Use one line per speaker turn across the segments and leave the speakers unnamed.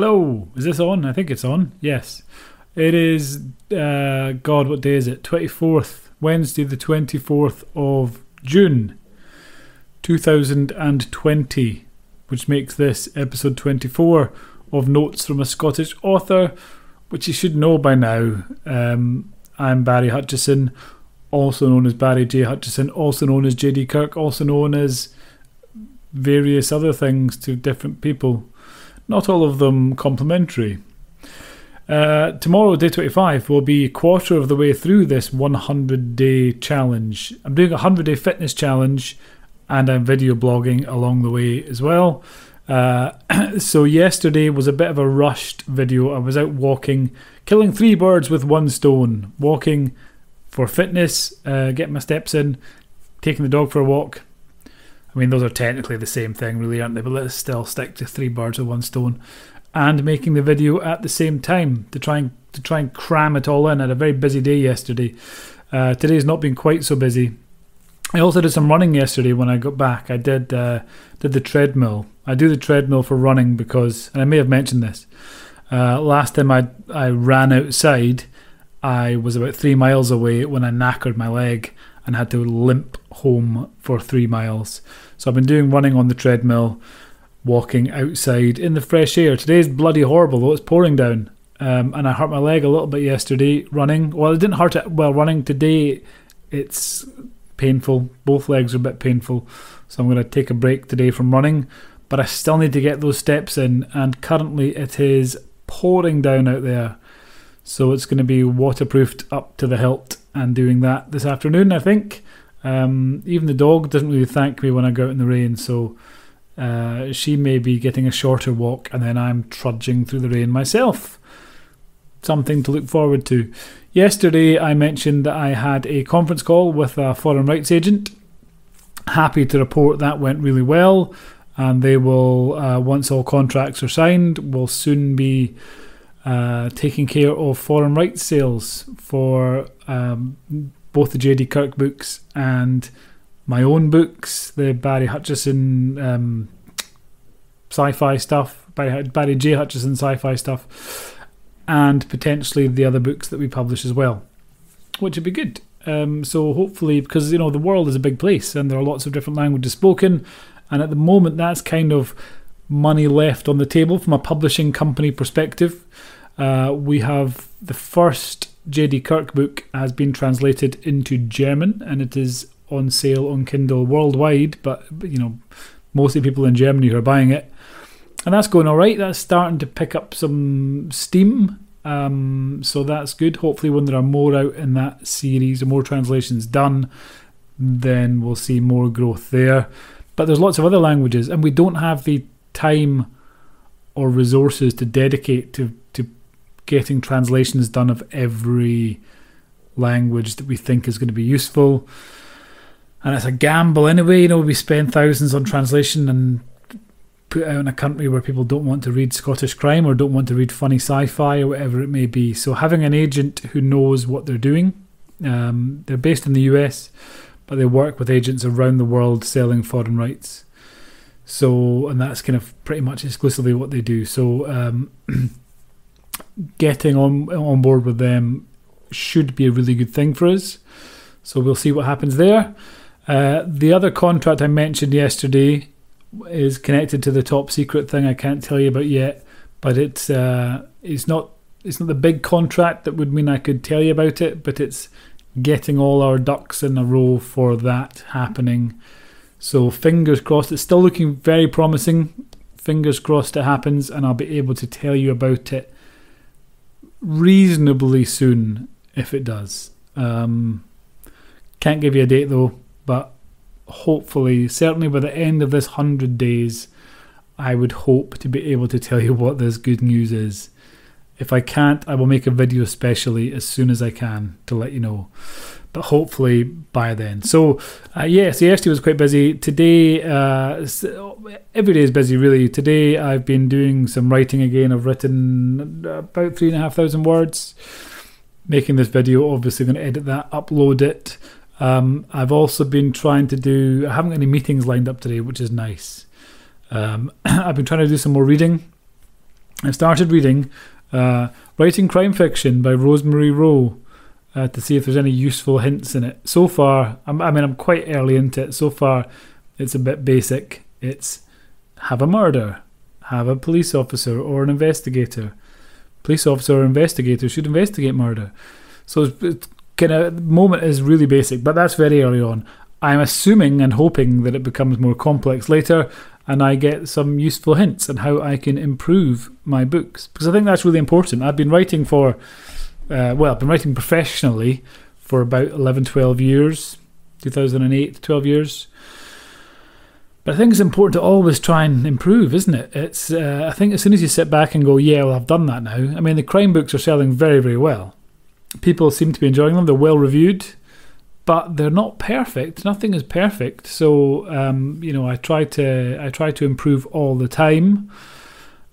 Hello, is this on? I think it's on. Yes. It is, uh, God, what day is it? 24th, Wednesday, the 24th of June, 2020, which makes this episode 24 of Notes from a Scottish Author, which you should know by now. Um, I'm Barry Hutchison, also known as Barry J. Hutchison, also known as JD Kirk, also known as various other things to different people not all of them complimentary. Uh, tomorrow, day 25, will be a quarter of the way through this 100 day challenge. I'm doing a 100 day fitness challenge and I'm video blogging along the way as well. Uh, so, yesterday was a bit of a rushed video. I was out walking, killing three birds with one stone, walking for fitness, uh, getting my steps in, taking the dog for a walk, I mean, those are technically the same thing, really, aren't they? But let's still stick to three birds with one stone, and making the video at the same time to try and to try and cram it all in. I had a very busy day yesterday. Uh, today's not been quite so busy. I also did some running yesterday when I got back. I did uh, did the treadmill. I do the treadmill for running because, and I may have mentioned this. Uh, last time I I ran outside, I was about three miles away when I knackered my leg and had to limp home for three miles. So I've been doing running on the treadmill, walking outside in the fresh air. Today's bloody horrible though, it's pouring down. Um, and I hurt my leg a little bit yesterday running. Well, it didn't hurt it while running. Today, it's painful. Both legs are a bit painful. So I'm going to take a break today from running. But I still need to get those steps in. And currently, it is pouring down out there. So it's going to be waterproofed up to the hilt and doing that this afternoon, I think. Um, even the dog doesn't really thank me when I go out in the rain, so uh, she may be getting a shorter walk, and then I'm trudging through the rain myself. Something to look forward to. Yesterday, I mentioned that I had a conference call with a foreign rights agent. Happy to report that went really well, and they will, uh, once all contracts are signed, will soon be uh, taking care of foreign rights sales for um, both the J.D. Kirk books and my own books, the Barry Hutchison um, sci-fi stuff, Barry, Barry J. Hutchison sci-fi stuff, and potentially the other books that we publish as well, which would be good. Um, so hopefully, because you know the world is a big place and there are lots of different languages spoken, and at the moment that's kind of money left on the table from a publishing company perspective. Uh, we have the first J.D. Kirk book has been translated into German and it is on sale on Kindle worldwide, but you know, mostly people in Germany who are buying it. And that's going all right. That's starting to pick up some steam. Um, so that's good. Hopefully, when there are more out in that series and more translations done, then we'll see more growth there. But there's lots of other languages, and we don't have the time or resources to dedicate to, to getting translations done of every language that we think is going to be useful. And it's a gamble anyway, you know, we spend thousands on translation and put out in a country where people don't want to read Scottish crime or don't want to read funny sci fi or whatever it may be. So having an agent who knows what they're doing, um, they're based in the US, but they work with agents around the world selling foreign rights. So, and that's kind of pretty much exclusively what they do. So, um, getting on on board with them should be a really good thing for us. So we'll see what happens there. Uh, the other contract I mentioned yesterday is connected to the top secret thing I can't tell you about yet, but it's uh, it's not it's not the big contract that would mean I could tell you about it, but it's getting all our ducks in a row for that happening. So fingers crossed. It's still looking very promising. Fingers crossed it happens, and I'll be able to tell you about it reasonably soon if it does. Um, can't give you a date though, but hopefully, certainly by the end of this 100 days, I would hope to be able to tell you what this good news is. If I can't, I will make a video specially as soon as I can to let you know. But hopefully by then. So, uh, yes, yesterday was quite busy. Today, uh, every day is busy really. Today, I've been doing some writing again. I've written about three and a half thousand words. Making this video, obviously, going to edit that, upload it. Um, I've also been trying to do, I haven't got any meetings lined up today, which is nice. Um, I've been trying to do some more reading. I've started reading uh, Writing Crime Fiction by Rosemary Rowe uh, to see if there's any useful hints in it. So far, I'm, I mean, I'm quite early into it. So far, it's a bit basic. It's have a murder, have a police officer or an investigator. Police officer or investigator should investigate murder. So it's, it's kind of moment is really basic, but that's very early on. I'm assuming and hoping that it becomes more complex later and I get some useful hints on how I can improve my books because I think that's really important. I've been writing for, uh, well, I've been writing professionally for about 11, 12 years, 2008, 12 years. But I think it's important to always try and improve, isn't it? It's uh, I think as soon as you sit back and go, yeah, well, I've done that now. I mean, the crime books are selling very, very well. People seem to be enjoying them. They're well reviewed but they're not perfect. Nothing is perfect. So um, you know, I try to I try to improve all the time,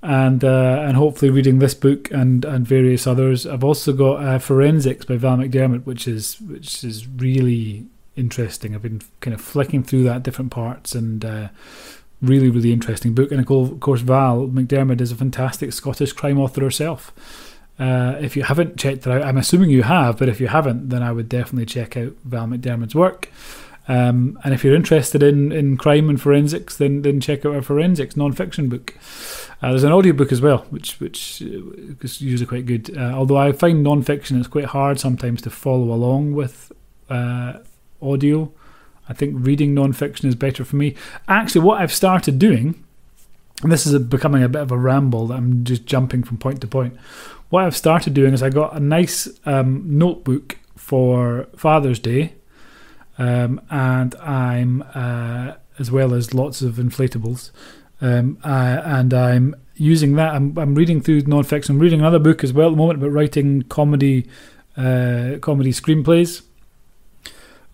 and uh, and hopefully reading this book and and various others. I've also got uh, Forensics by Val McDermid, which is which is really interesting. I've been kind of flicking through that different parts and. Uh, really, really interesting book, and of course, Val McDermid is a fantastic Scottish crime author herself. Uh, if you haven't checked it out, I'm assuming you have, but if you haven't, then I would definitely check out Val McDermid's work. Um, and if you're interested in, in crime and forensics, then then check out our forensics non-fiction book. Uh, there's an audiobook as well, which which uh, is usually quite good. Uh, although I find non-fiction is quite hard sometimes to follow along with uh, audio. I think reading non-fiction is better for me. Actually, what I've started doing, and this is a, becoming a bit of a ramble that I'm just jumping from point to point what I've started doing is I got a nice um, notebook for Father's Day, um, and I'm uh, as well as lots of inflatables, um, I, and I'm using that. I'm, I'm reading through non-fiction. I'm reading another book as well at the moment about writing comedy, uh, comedy screenplays.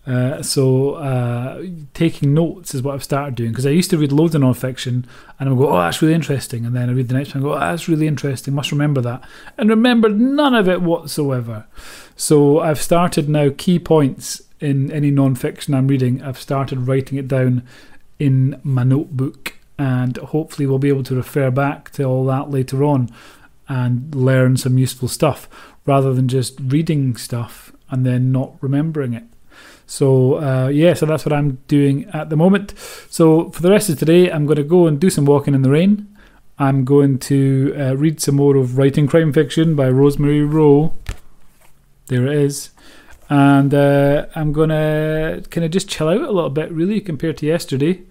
Uh, so uh, taking notes is what I've started doing because I used to read loads of non-fiction and I would go, oh, that's really interesting, and then I read the next one and go, oh, that's really interesting, must remember that, and remembered none of it whatsoever. So I've started now key points in any non-fiction I'm reading. I've started writing it down in my notebook, and hopefully we'll be able to refer back to all that later on and learn some useful stuff rather than just reading stuff and then not remembering it. So uh, yeah, so that's what I'm doing at the moment. So for the rest of today, I'm going to go and do some walking in the rain. I'm going to uh, read some more of Writing Crime Fiction by Rosemary Rowe. There it is. And uh, I'm to kind of just chill out a little bit, really, compared to yesterday,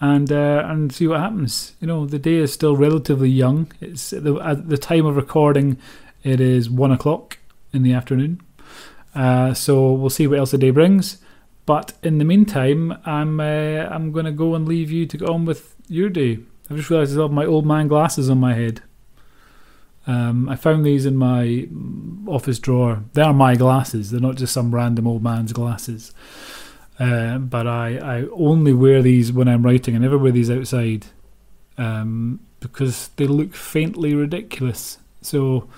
and uh, and see what happens. You know, the day is still relatively young. It's at the, at the time of recording, it is one o'clock in the afternoon. Uh, so we'll see what else the day brings. But in the meantime, I'm uh, I'm to go and leave you to get on with your day. I've just realised I have my old man glasses on my head. Um, I found these in my office drawer. They are my glasses. They're not just some random old man's glasses. Uh, but I, I only wear these when I'm writing. I never wear these outside um, because they look faintly ridiculous. So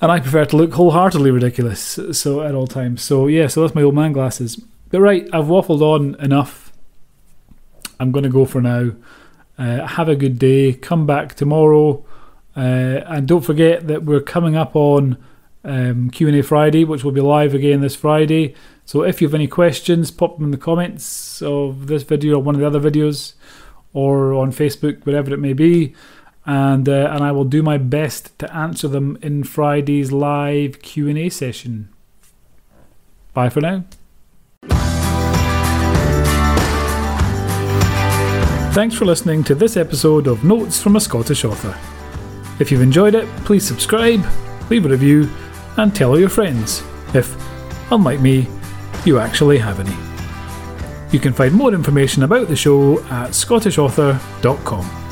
and I prefer to look wholeheartedly ridiculous. So at all times. So yeah, so that's my old man glasses. But right, I've waffled on enough. I'm going to go for now. Uh, have a good day. Come back tomorrow, uh, and don't forget that we're coming up on um, Q and A Friday, which will be live again this Friday. So if you have any questions, pop them in the comments of this video or one of the other videos, or on Facebook, whatever it may be and uh, and I will do my best to answer them in Friday's live Q and A session. Bye for now. Thanks for listening to this episode of Notes from a Scottish Author. If you've enjoyed it, please subscribe, leave a review, and tell all your friends if, unlike me, you actually have any. You can find more information about the show at scottishauthor.com.